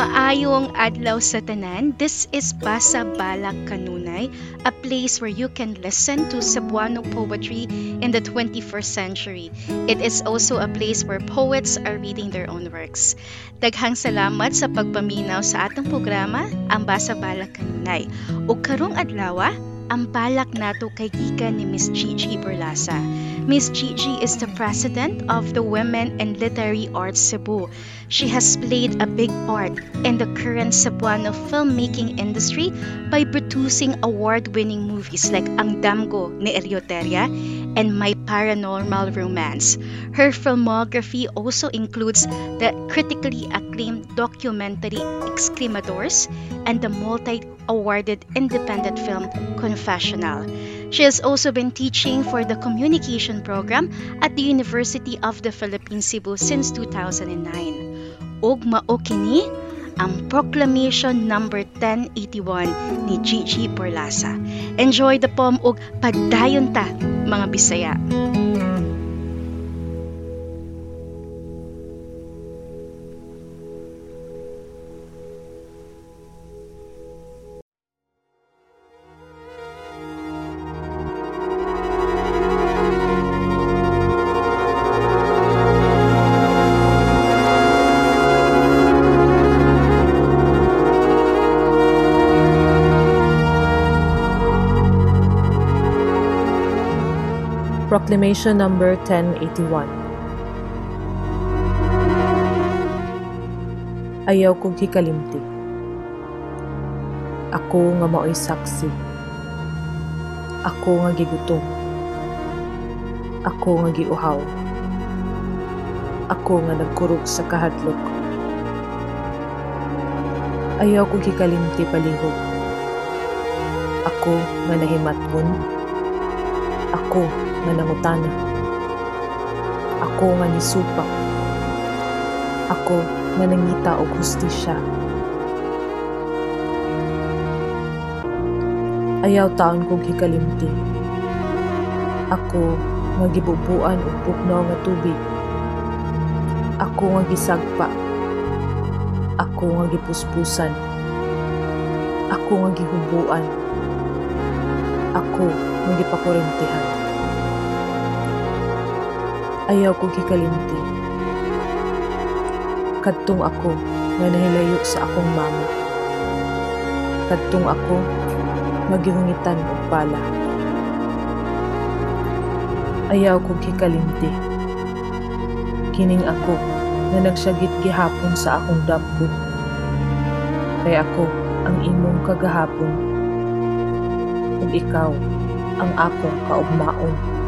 Maayong adlaw sa tanan. This is Basa Balak Kanunay, a place where you can listen to Cebuano poetry in the 21st century. It is also a place where poets are reading their own works. Daghang salamat sa pagpaminaw sa atong programa, ang Basa Balak Kanunay. Ug karong adlaw, ang balak nato kay gikan ni Miss Gigi Berlasa. Miss Gigi is the president of the Women in Literary Arts Cebu. She has played a big part in the current Cebuano filmmaking industry by producing award-winning movies like Ang Damgo ni Eleuteria and My Paranormal Romance. Her filmography also includes the critically acclaimed documentary Excremadors and the multi-awarded independent film Confessional. She has also been teaching for the communication program at the University of the Philippines Cebu since 2009. Ug mao kini ang Proclamation number 1081 ni Gigi Borlasa. Enjoy the poem ug padayon ta mga Bisaya. Proclamation number 1081 Ayaw kong hikalimti. Ako nga mao'y saksi. Ako nga gigutom. Ako nga giuhaw. Ako nga nagkurog sa kahadlok. Ayaw kong hikalimti palihog. Ako nga nahimatgon. Ako nga nangutana. Ako nga nisupak. Ako nga nangita og hustisya. Ayaw taon kong hikalimti. Ako nga gibubuan og pugnaw nga tubig. Ako nga gisagpa. Ako nga gipuspusan. Ako nga gihubuan. Ako nga gipakurentihan ayaw ko gikalimti. Kadtong ako nga nahilayo sa akong mama. Kadtong ako magihungitan og bala. Ayaw ko gikalimti. Kining ako nga nagsagit gihapon sa akong dapkod. Kay ako ang imong kagahapon ug ikaw ang akong kaugmaon.